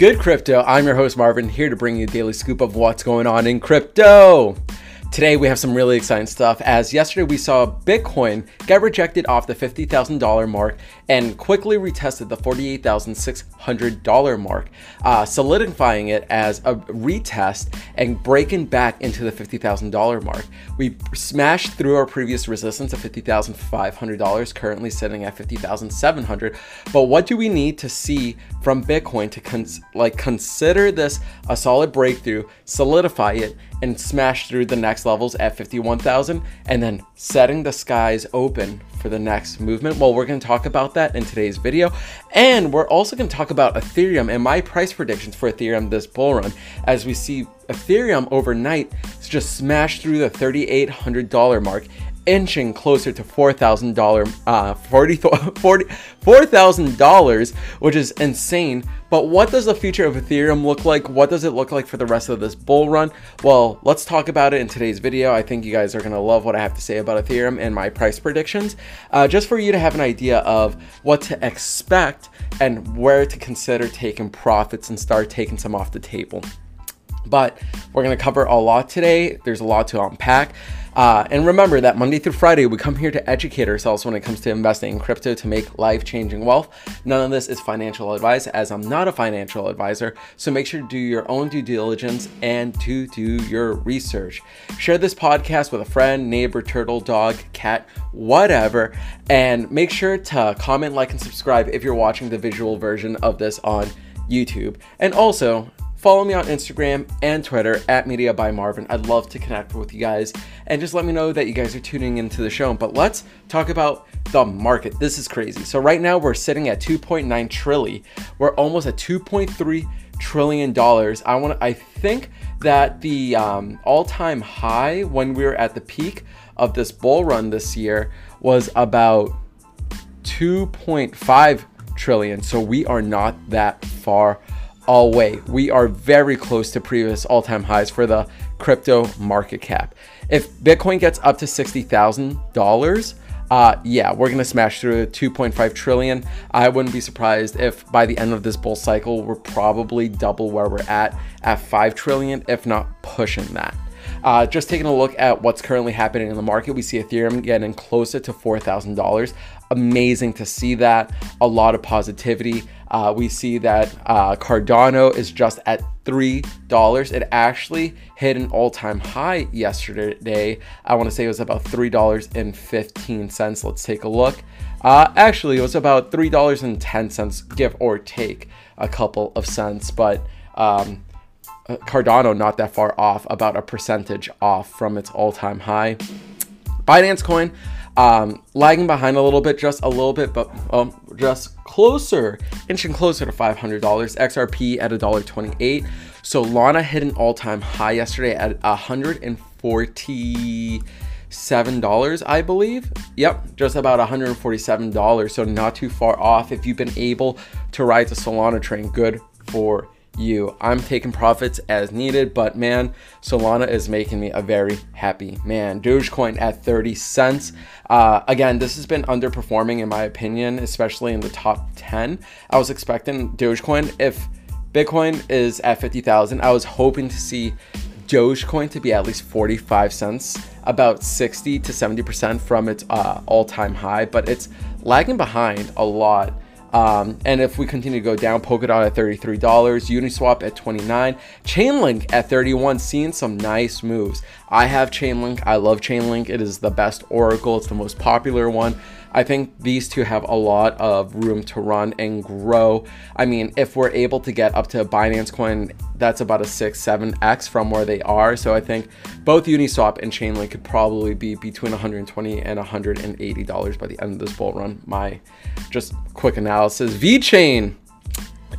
good, crypto? I'm your host, Marvin, here to bring you a daily scoop of what's going on in crypto. Today, we have some really exciting stuff. As yesterday, we saw Bitcoin get rejected off the $50,000 mark and quickly retested the $48,600 mark, uh, solidifying it as a retest and breaking back into the $50,000 mark. We smashed through our previous resistance of $50,500, currently sitting at 50,700. But what do we need to see from Bitcoin to cons- like consider this a solid breakthrough, solidify it, and smash through the next levels at 51,000 and then setting the skies open for the next movement? Well, we're going to talk about that in today's video. And we're also going to talk about Ethereum and my price predictions for Ethereum this bull run as we see Ethereum overnight just smash through the $3,800 mark inching closer to $4,000, uh, $4,000, which is insane. But what does the future of Ethereum look like? What does it look like for the rest of this bull run? Well, let's talk about it in today's video. I think you guys are to love what I have to say about Ethereum and my price predictions, uh, just for you to have an idea of what to expect and where to consider taking profits and start taking some off the table. But we're going to cover a lot today. There's a lot to unpack. Uh, and remember that Monday through Friday, we come here to educate ourselves when it comes to investing in crypto to make life changing wealth. None of this is financial advice, as I'm not a financial advisor. So make sure to do your own due diligence and to do your research. Share this podcast with a friend, neighbor, turtle, dog, cat, whatever. And make sure to comment, like, and subscribe if you're watching the visual version of this on YouTube. And also, Follow me on Instagram and Twitter at Media by Marvin. I'd love to connect with you guys and just let me know that you guys are tuning into the show. But let's talk about the market. This is crazy. So right now we're sitting at 2.9 trillion. We're almost at 2.3 trillion dollars. I want I think that the um, all-time high when we were at the peak of this bull run this year was about 2.5 trillion. So we are not that far all way. We are very close to previous all time highs for the crypto market cap. If Bitcoin gets up to $60,000, uh, yeah, we're gonna smash through 2.5 trillion. I wouldn't be surprised if by the end of this bull cycle, we're probably double where we're at at 5 trillion, if not pushing that. Uh, just taking a look at what's currently happening in the market, we see Ethereum getting closer to $4,000. Amazing to see that. A lot of positivity. Uh, we see that uh, Cardano is just at $3. It actually hit an all time high yesterday. I want to say it was about $3.15. Let's take a look. Uh, actually, it was about $3.10, give or take a couple of cents, but um, Cardano not that far off, about a percentage off from its all time high. Binance Coin um, lagging behind a little bit, just a little bit, but um, just closer, inching closer to $500. XRP at $1.28. Solana hit an all-time high yesterday at 147 dollars, I believe. Yep, just about 147 dollars. So not too far off. If you've been able to ride the Solana train, good for you. I'm taking profits as needed, but man, Solana is making me a very happy man. Dogecoin at 30 cents. Uh, again, this has been underperforming in my opinion, especially in the top 10. I was expecting Dogecoin if Bitcoin is at 50,000. I was hoping to see Dogecoin to be at least 45 cents, about 60 to 70% from its uh, all time high, but it's lagging behind a lot. Um, and if we continue to go down, Polkadot at $33, Uniswap at 29, Chainlink at 31, seeing some nice moves. I have Chainlink. I love Chainlink. It is the best Oracle. It's the most popular one. I think these two have a lot of room to run and grow. I mean, if we're able to get up to Binance Coin, that's about a 6, 7x from where they are. So I think both Uniswap and Chainlink could probably be between 120 and 180 dollars by the end of this bull run. My just quick analysis. V VeChain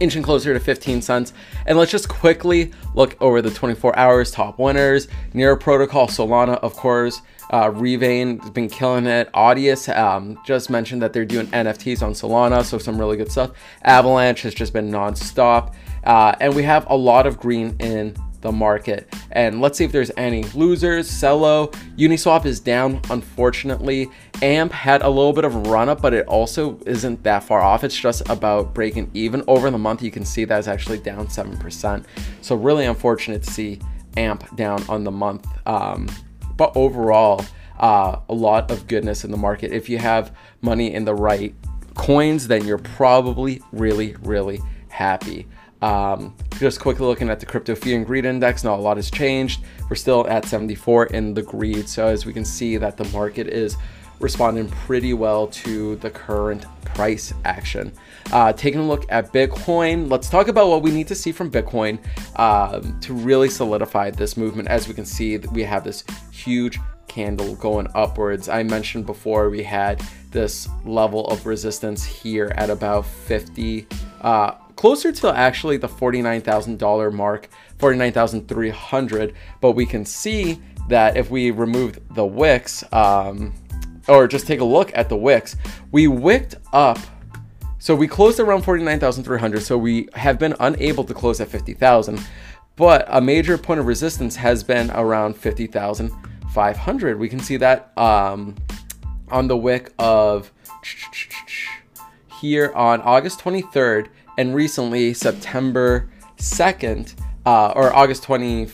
inching closer to 15 cents. And let's just quickly look over the 24 hours top winners. Near Protocol, Solana, of course. Uh, Revain has been killing it. Audius um, just mentioned that they're doing NFTs on Solana, so some really good stuff. Avalanche has just been nonstop. Uh, and we have a lot of green in the market. And let's see if there's any losers. Celo, Uniswap is down, unfortunately. AMP had a little bit of run up, but it also isn't that far off. It's just about breaking even. Over the month, you can see that is actually down 7%. So really unfortunate to see AMP down on the month. Um, but overall, uh, a lot of goodness in the market. If you have money in the right coins, then you're probably really, really happy. Um, just quickly looking at the crypto fear and greed index, not a lot has changed. We're still at 74 in the greed. So as we can see that the market is responding pretty well to the current price action. Uh, taking a look at Bitcoin, let's talk about what we need to see from Bitcoin um, to really solidify this movement. As we can see, we have this huge candle going upwards. I mentioned before we had this level of resistance here at about 50, uh, closer to actually the $49,000 mark, 49,300. But we can see that if we remove the wicks, um, or just take a look at the wicks, we wicked up. So we closed around 49,300. So we have been unable to close at 50,000. But a major point of resistance has been around 50,500. We can see that um, on the wick of here on August 23rd and recently September 2nd uh, or August 20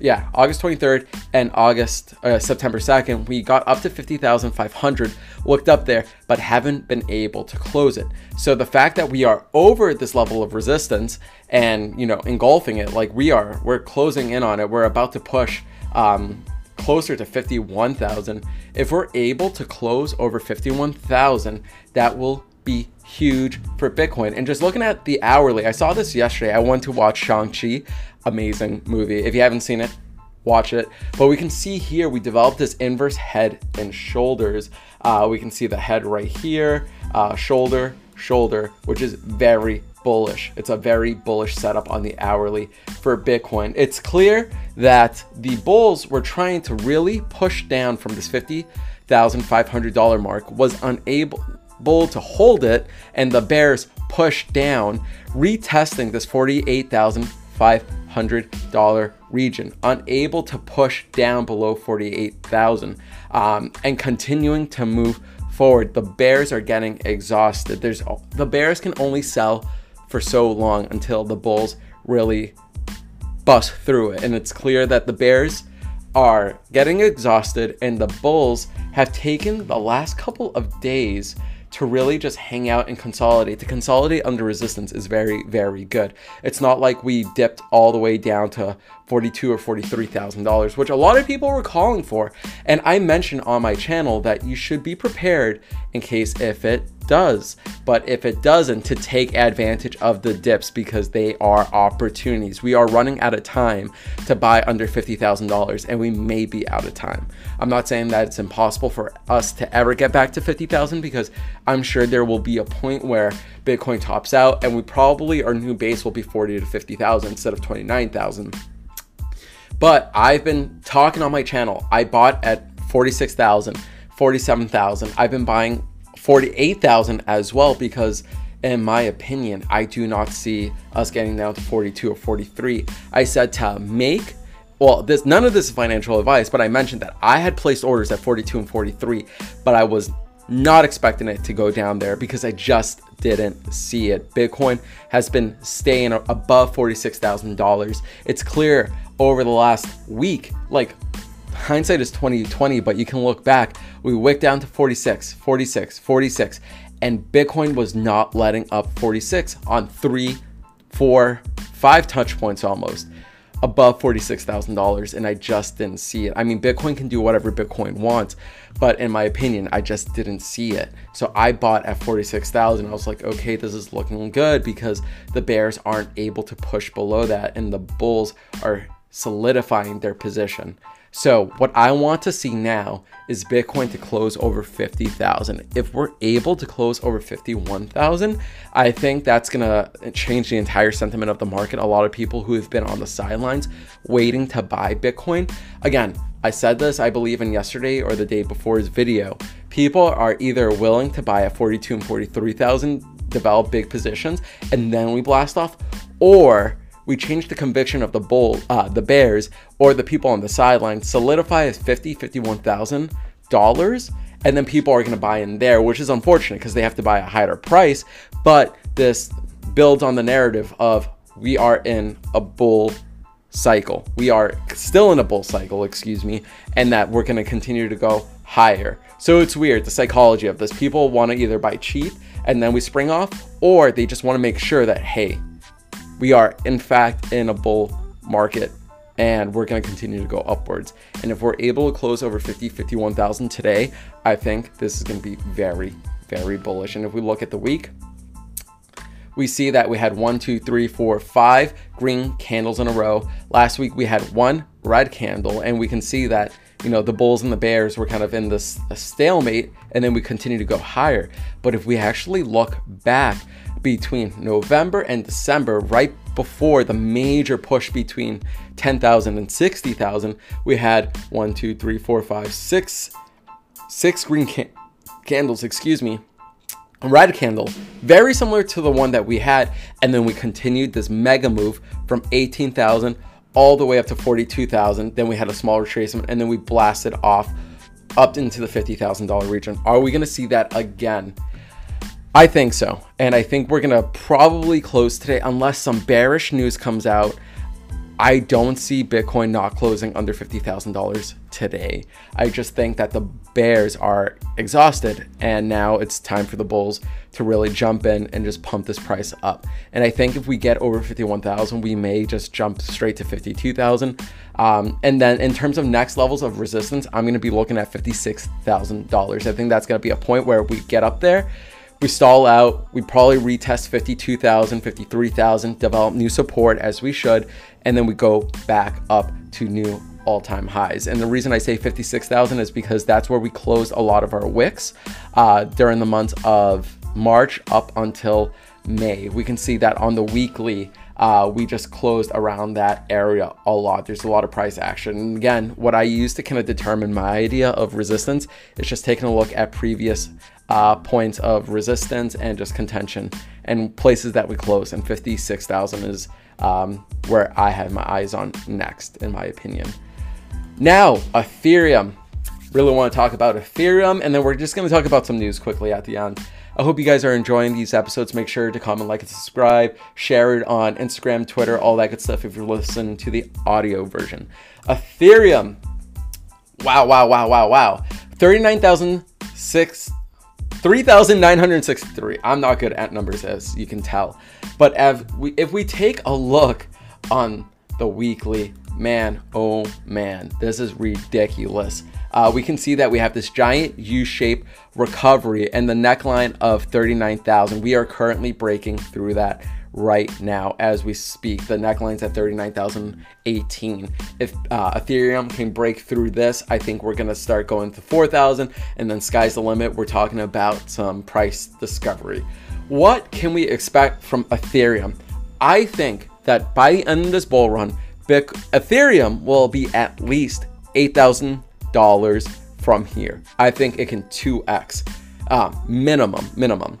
yeah August 23rd and August uh, September 2nd we got up to 50,500 looked up there but haven't been able to close it. So the fact that we are over this level of resistance and you know engulfing it like we are we're closing in on it we're about to push um, closer to 51,000 if we're able to close over 51,000 that will be huge for Bitcoin. And just looking at the hourly, I saw this yesterday. I went to watch Shang-Chi, amazing movie. If you haven't seen it, watch it. But we can see here, we developed this inverse head and shoulders. Uh, we can see the head right here, uh, shoulder, shoulder, which is very bullish. It's a very bullish setup on the hourly for Bitcoin. It's clear that the bulls were trying to really push down from this $50,500 mark, was unable, Bull to hold it, and the Bears pushed down, retesting this $48,500 region, unable to push down below 48,000 um, and continuing to move forward. The Bears are getting exhausted. There's the Bears can only sell for so long until the Bulls really bust through it, and it's clear that the Bears are getting exhausted, and the Bulls have taken the last couple of days to really just hang out and consolidate. To consolidate under resistance is very, very good. It's not like we dipped all the way down to forty-two or forty-three thousand dollars, which a lot of people were calling for. And I mentioned on my channel that you should be prepared in case if it does. But if it doesn't, to take advantage of the dips because they are opportunities. We are running out of time to buy under $50,000 and we may be out of time. I'm not saying that it's impossible for us to ever get back to 50,000 because I'm sure there will be a point where Bitcoin tops out and we probably our new base will be 40 to 50,000 instead of 29,000. But I've been talking on my channel. I bought at 46,000, 47,000. I've been buying 48,000 as well because in my opinion, I do not see us getting down to 42 or 43. I said to make well, this none of this is financial advice, but I mentioned that I had placed orders at 42 and 43, but I was not expecting it to go down there because I just didn't see it. Bitcoin has been staying above $46,000. It's clear over the last week, like hindsight is 2020, but you can look back. We wicked down to 46, 46, 46, and Bitcoin was not letting up 46 on three, four, five touch points almost above $46,000 and I just didn't see it. I mean, Bitcoin can do whatever Bitcoin wants, but in my opinion, I just didn't see it. So I bought at 46,000. I was like, okay, this is looking good because the bears aren't able to push below that and the bulls are solidifying their position. So what I want to see now is Bitcoin to close over 50,000. If we're able to close over 51,000, I think that's going to change the entire sentiment of the market. A lot of people who have been on the sidelines waiting to buy Bitcoin. Again, I said this, I believe in yesterday or the day before's video. People are either willing to buy at 42 and 43,000, develop big positions, and then we blast off, or we change the conviction of the bull, uh, the Bears, or the people on the sideline, solidify as 50, 51,000 dollars, and then people are going to buy in there, which is unfortunate because they have to buy a higher price. But this builds on the narrative of we are in a bull cycle. We are still in a bull cycle, excuse me, and that we're going to continue to go higher. So it's weird the psychology of this. People want to either buy cheap and then we spring off, or they just want to make sure that, hey, we are in fact in a bull market and we're going to continue to go upwards. And if we're able to close over 50, 51,000 today, I think this is going to be very, very bullish. And if we look at the week, we see that we had one, two, three, four, five green candles in a row. Last week we had one red candle, and we can see that you know the Bulls and the Bears were kind of in this stalemate, and then we continue to go higher. But if we actually look back between November and December, right before the major push between 10,000 and 60,000, we had one, two, three, four, five, six, six green can- candles, excuse me, red candle, very similar to the one that we had. And then we continued this mega move from 18,000 all the way up to 42,000. Then we had a small retracement and then we blasted off up into the $50,000 region. Are we going to see that again? I think so. And I think we're going to probably close today unless some bearish news comes out I don't see Bitcoin not closing under $50,000 today. I just think that the bears are exhausted and now it's time for the bulls to really jump in and just pump this price up. And I think if we get over 51,000, we may just jump straight to 52,000. Um, and then in terms of next levels of resistance, I'm going to be looking at $56,000. I think that's going to be a point where we get up there we stall out. We probably retest 52,000, 53,000, develop new support as we should, and then we go back up to new all-time highs. And the reason I say 56,000 is because that's where we closed a lot of our wicks uh, during the months of March up until May. We can see that on the weekly, uh, we just closed around that area a lot. There's a lot of price action. And again, what I use to kind of determine my idea of resistance is just taking a look at previous uh, points of resistance and just contention and places that we close. And 56,000 is um, where I have my eyes on next, in my opinion. Now, Ethereum. Really want to talk about Ethereum, and then we're just going to talk about some news quickly at the end. I hope you guys are enjoying these episodes. Make sure to comment, like, and subscribe. Share it on Instagram, Twitter, all that good stuff if you're listening to the audio version. Ethereum. Wow, wow, wow, wow, wow. 39,006 3,963. I'm not good at numbers, as you can tell. But if we, if we take a look on the weekly, man, oh man, this is ridiculous. Uh, we can see that we have this giant U-shape recovery and the neckline of 39,000. We are currently breaking through that right now as we speak. The neckline's at 39,018. If uh, Ethereum can break through this, I think we're going to start going to 4,000 and then sky's the limit. We're talking about some price discovery. What can we expect from Ethereum? I think that by the end of this bull run, Ethereum will be at least $8,000 from here. I think it can 2x uh, minimum, minimum.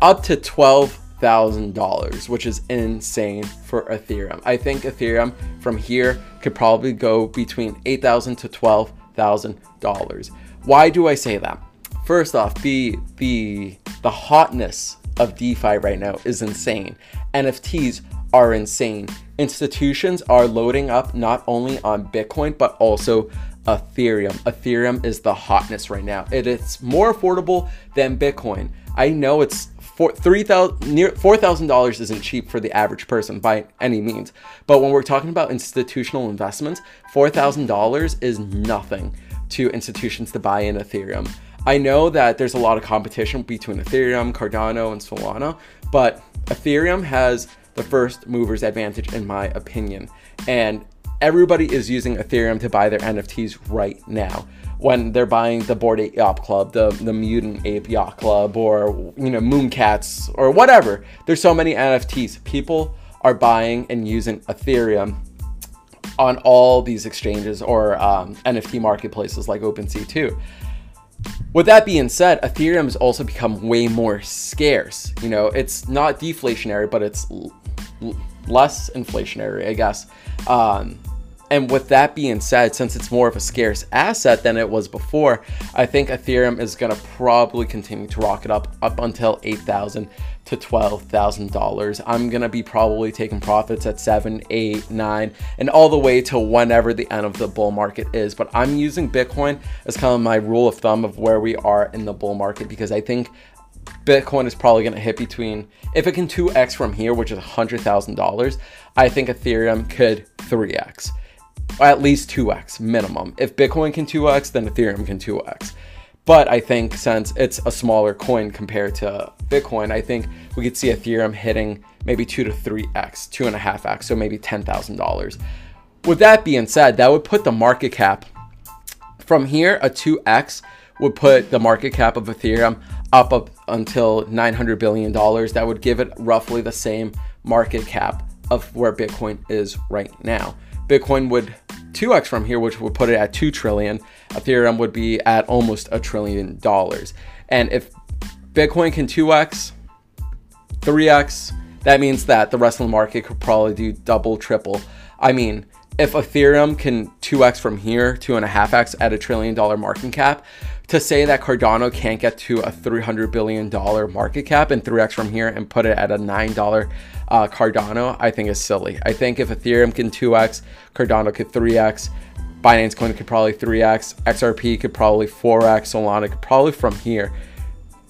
Up to 12 thousand dollars, which is insane for Ethereum. I think Ethereum from here could probably go between eight thousand to twelve thousand dollars. Why do I say that? First off, the the the hotness of DeFi right now is insane. NFTs are insane. Institutions are loading up not only on Bitcoin but also Ethereum. Ethereum is the hotness right now. It is more affordable than Bitcoin. I know it's four three thousand near four thousand dollars isn't cheap for the average person by any means. But when we're talking about institutional investments, four thousand dollars is nothing to institutions to buy in Ethereum. I know that there's a lot of competition between Ethereum, Cardano, and Solana, but Ethereum has the first mover's advantage in my opinion. And everybody is using Ethereum to buy their NFTs right now when they're buying the Bored Ape Yacht Club, the the Mutant Ape Yacht Club, or you know Mooncats or whatever. There's so many NFTs. People are buying and using Ethereum on all these exchanges or um, NFT marketplaces like OpenSea too. With that being said, Ethereum has also become way more scarce. You know, it's not deflationary, but it's less inflationary, I guess. Um, and with that being said, since it's more of a scarce asset than it was before, I think Ethereum is going to probably continue to rocket up up until 8,000 to $12,000. I'm going to be probably taking profits at 7, 8, 9 and all the way to whenever the end of the bull market is. But I'm using Bitcoin as kind of my rule of thumb of where we are in the bull market because I think Bitcoin is probably going to hit between, if it can 2x from here, which is $100,000, I think Ethereum could 3x at least 2x minimum. If Bitcoin can 2x, then Ethereum can 2x. But I think since it's a smaller coin compared to Bitcoin, I think we could see Ethereum hitting maybe 2 to 3x, 2.5x, so maybe $10,000. With that being said, that would put the market cap from here, a 2x would put the market cap of Ethereum up, up until $900 billion. That would give it roughly the same market cap of where Bitcoin is right now. Bitcoin would 2x from here, which would put it at 2 trillion. Ethereum would be at almost a trillion dollars. And if Bitcoin can 2x, 3x, that means that the rest of the market could probably do double, triple. I mean, if Ethereum can 2x from here, 2.5x at a trillion dollar market cap, to say that Cardano can't get to a $300 billion market cap and 3x from here and put it at a $9 uh, Cardano, I think is silly. I think if Ethereum can 2x, Cardano could 3x, Binance Coin could probably 3x, XRP could probably 4x, Solana could probably from here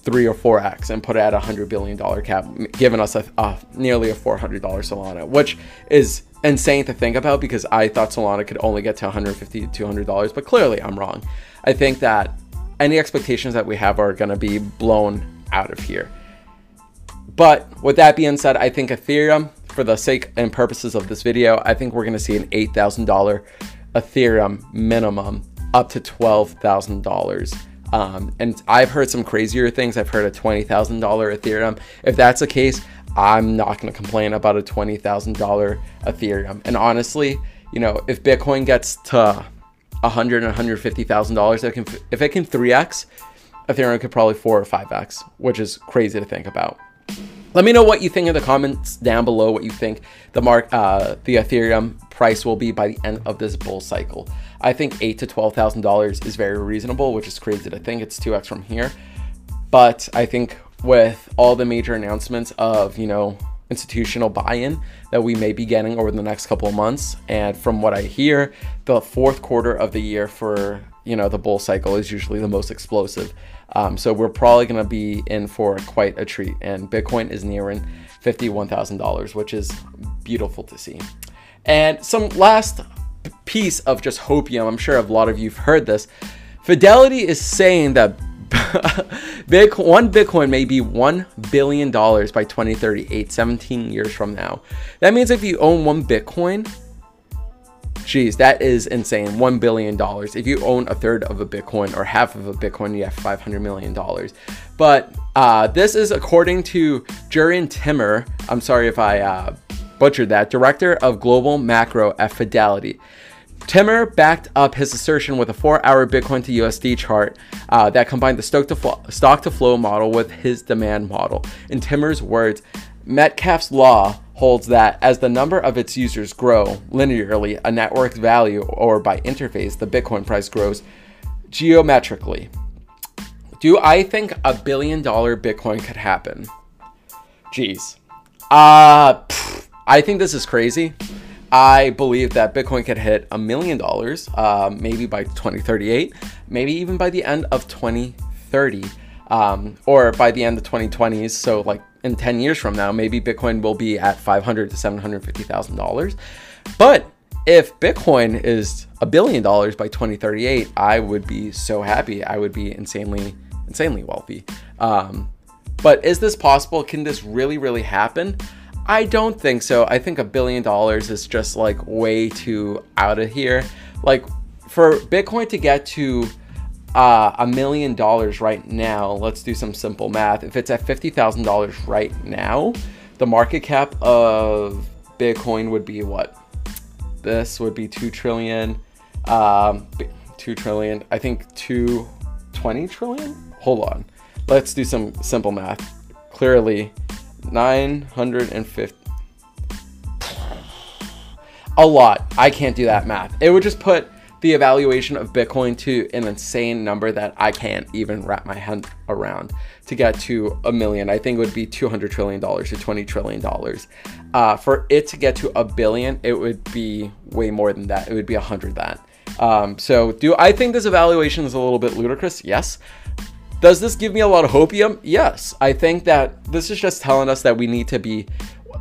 3 or 4x and put it at a $100 billion cap, giving us a, a nearly a $400 Solana, which is insane to think about because I thought Solana could only get to 150 to $200, but clearly I'm wrong. I think that any expectations that we have are going to be blown out of here. But with that being said, I think Ethereum, for the sake and purposes of this video, I think we're going to see an $8,000 Ethereum minimum up to $12,000. Um, and I've heard some crazier things. I've heard a $20,000 Ethereum. If that's the case, I'm not going to complain about a $20,000 Ethereum. And honestly, you know, if Bitcoin gets to 100 and 150,000 dollars, if it can 3x, Ethereum could probably 4 or 5x, which is crazy to think about. Let me know what you think in the comments down below. What you think the mark, uh, the Ethereum price will be by the end of this bull cycle. I think eight to twelve thousand dollars is very reasonable, which is crazy to think it's two x from here. But I think with all the major announcements of you know institutional buy-in that we may be getting over the next couple of months, and from what I hear, the fourth quarter of the year for you know the bull cycle is usually the most explosive. Um, so we're probably going to be in for quite a treat. And Bitcoin is nearing $51,000, which is beautiful to see. And some last piece of just hopium, I'm sure a lot of you've heard this. Fidelity is saying that One Bitcoin may be $1 billion by 2038, 17 years from now. That means if you own one Bitcoin, Geez, that is insane. $1 billion. If you own a third of a Bitcoin or half of a Bitcoin, you have $500 million. But uh, this is according to Jurrien Timmer. I'm sorry if I uh, butchered that. Director of Global Macro at Fidelity. Timmer backed up his assertion with a four-hour Bitcoin to USD chart uh, that combined the stock to, flow, stock to flow model with his demand model. In Timmer's words, Metcalfe's law holds that as the number of its users grow linearly, a network's value, or by interface, the Bitcoin price grows geometrically. Do I think a billion dollar Bitcoin could happen? Jeez. Uh, I think this is crazy. I believe that Bitcoin could hit a million dollars, uh, maybe by 2038, maybe even by the end of 2030, um, or by the end of 2020s. So, like in 10 years from now, maybe Bitcoin will be at 500 to 750,000 dollars. But if Bitcoin is a billion dollars by 2038, I would be so happy. I would be insanely, insanely wealthy. Um, but is this possible? Can this really, really happen? I don't think so. I think a billion dollars is just like way too out of here. Like for Bitcoin to get to uh, a million dollars right now, let's do some simple math. If it's at $50,000 right now, the market cap of Bitcoin would be what? This would be 2 trillion. Um, 2 trillion. I think 220 trillion? Hold on. Let's do some simple math. Clearly, 950. a lot. I can't do that math. It would just put the evaluation of Bitcoin to an insane number that I can't even wrap my head around to get to a million. I think it would be $200 trillion to $20 trillion. Uh, for it to get to a billion, it would be way more than that. It would be a hundred that. Um, so do I think this evaluation is a little bit ludicrous? Yes. Does this give me a lot of hopium? Yes. I think that this is just telling us that we need to be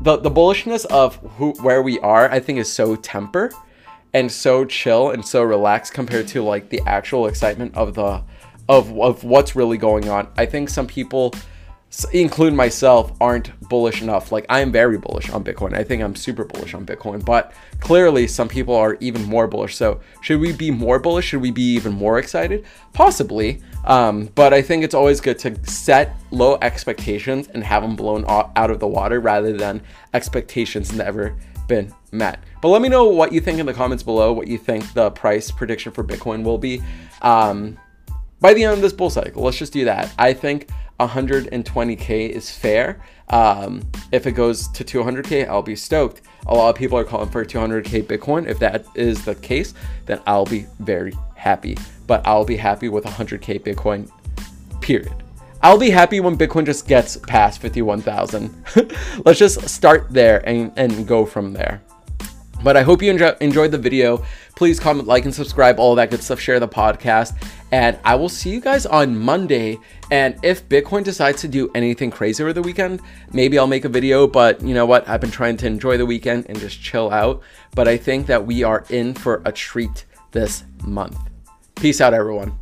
the, the bullishness of who where we are, I think is so temper and so chill and so relaxed compared to like the actual excitement of the of, of what's really going on. I think some people include myself aren't bullish enough. Like i am very bullish on bitcoin. I think i'm super bullish on bitcoin but clearly some people are even more bullish. So should we be more bullish? Should we be even more excited? Possibly um, but i think it's always good to set low expectations and have them blown out of the water rather than expectations never been met. But let me know what you think in the comments below what you think the price prediction for bitcoin will be. Um, by the end of this bull cycle let's just do that. I think 120k is fair. Um, if it goes to 200k, I'll be stoked. A lot of people are calling for 200k Bitcoin. If that is the case, then I'll be very happy. But I'll be happy with 100k Bitcoin. Period. I'll be happy when Bitcoin just gets past 51,000. Let's just start there and, and go from there. But I hope you enjoy, enjoyed the video. Please comment, like, and subscribe, all that good stuff. Share the podcast. And I will see you guys on Monday. And if Bitcoin decides to do anything crazy over the weekend, maybe I'll make a video. But you know what? I've been trying to enjoy the weekend and just chill out. But I think that we are in for a treat this month. Peace out, everyone.